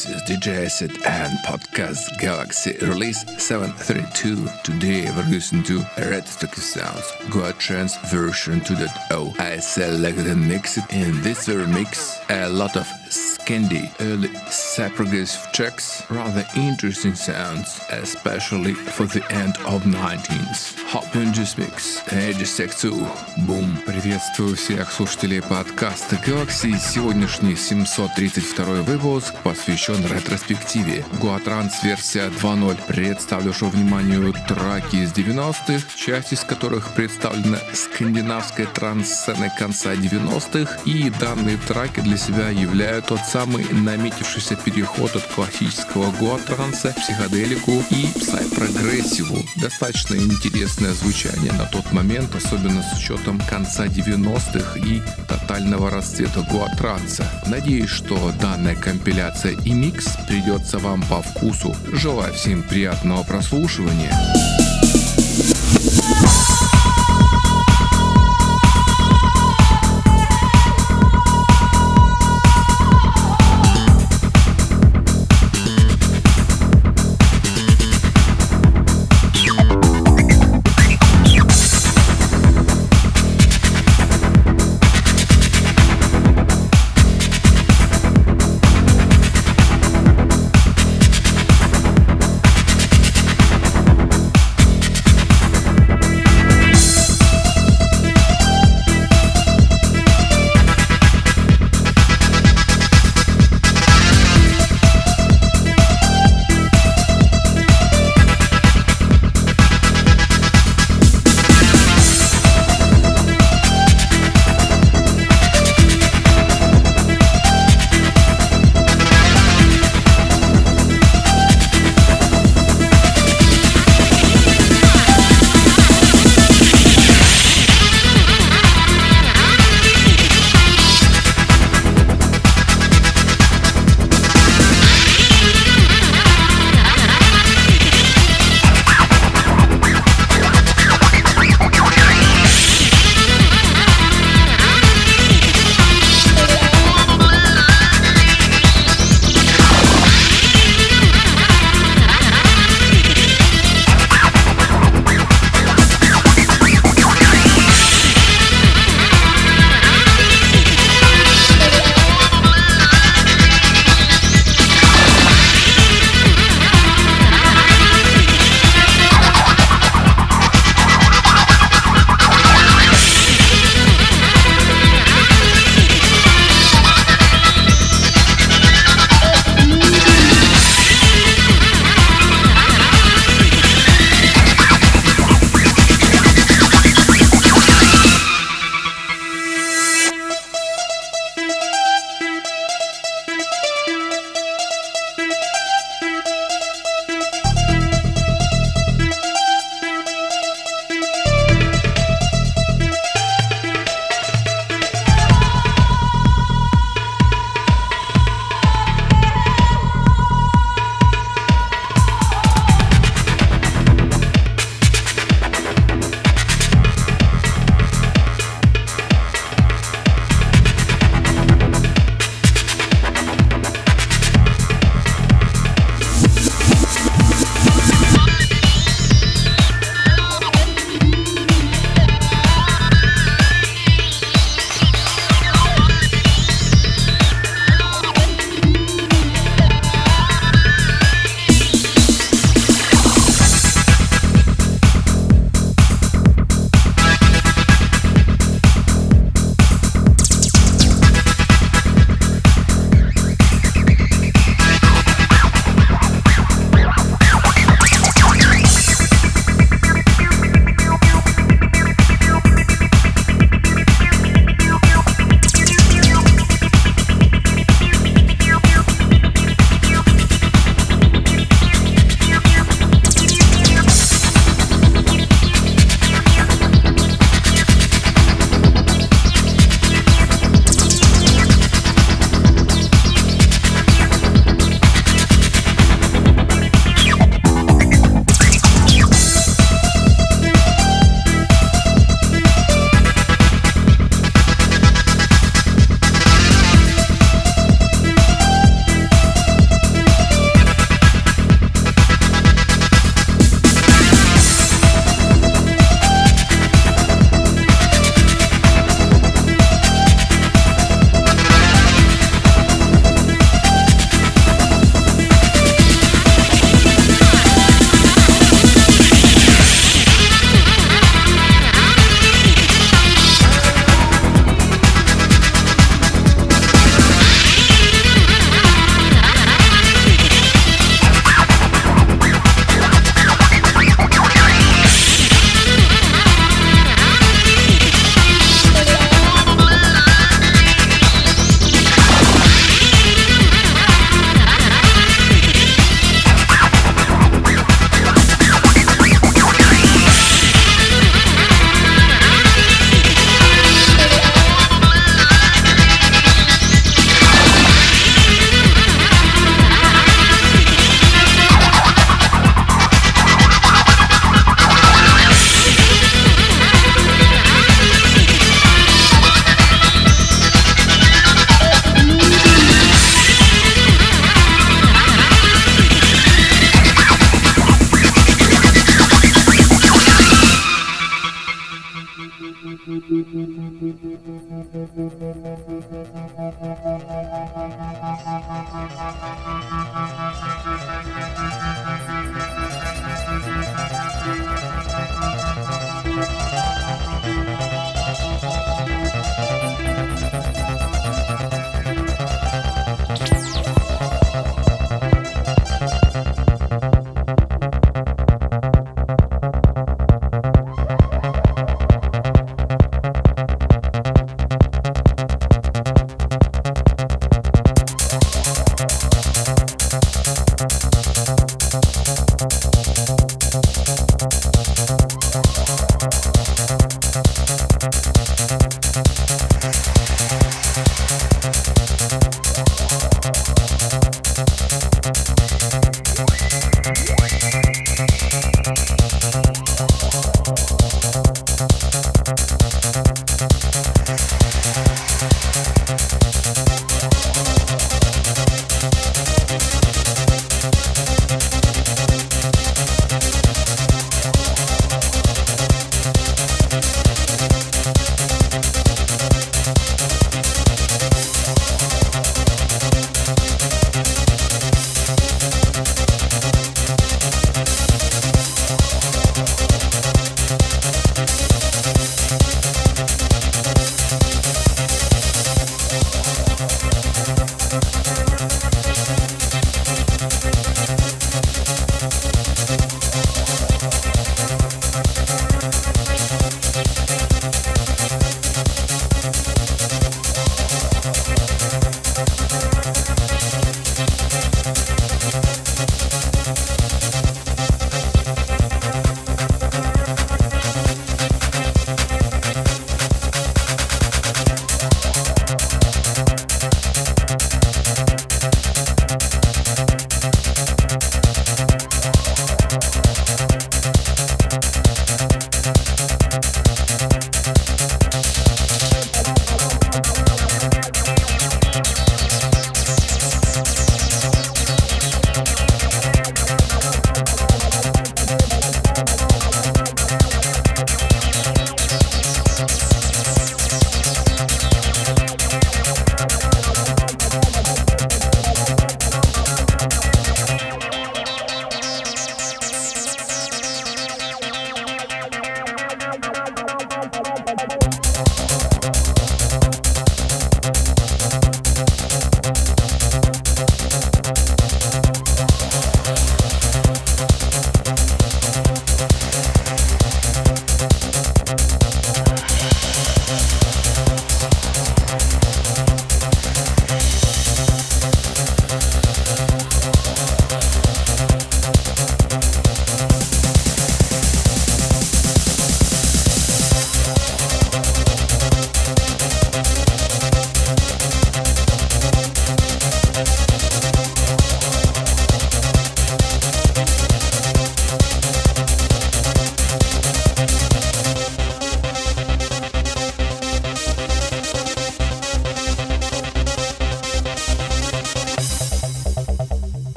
this is DJ Acid and Podcast Galaxy Release 732. Today we're listening to Red Sticky Sounds Goa Trance version 2.0. I selected and mixed it in this very mix a lot of Scandy, early progressive tracks, rather interesting sounds, especially for the end of 19th. Hop in this mix, Edge Sec 2, boom. Приветствую всех слушателей подкаста Galaxy. Сегодняшний 732 выпуск посвящен ретроспективе. Гуатранс версия 2.0. Представлю вашему вниманию траки из 90-х, часть из которых представлена скандинавской транс-сценой конца 90-х, и данные траки для себя являют тот самый наметившийся переход от классического гуатранса, психоделику и псай-прогрессиву. Достаточно интересное звучание на тот момент, особенно с учетом конца 90-х и тотального расцвета гуатранса. Надеюсь, что данная компиляция и микс придется вам по вкусу. Желаю всем приятного прослушивания.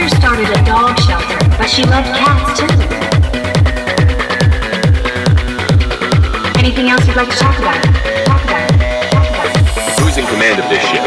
A dog shelter, but she loved cats too. Anything else you'd like to talk about? Talk about. Talk about. Who's in command of this ship?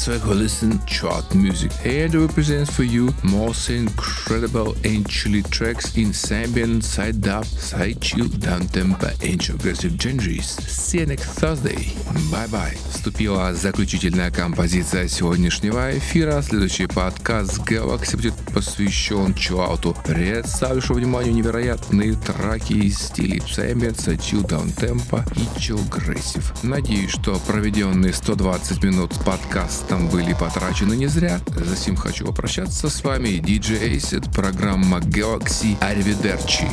next week we listen chart music and we present for you most incredible and chilly tracks in ambient, side dub, side chill, down tempo and aggressive genres. See you next Thursday. Bye bye. Вступила заключительная композиция сегодняшнего эфира. Следующий подкаст Galaxy будет посвящен чуауту. Представлю вниманию невероятные траки из стилей Chill Down Tempo и Chill Aggressive. Надеюсь, что проведенные 120 минут с подкастом были потрачены не зря. Затем хочу попрощаться с вами DJ Acid, программа Galaxy. Arrivederci.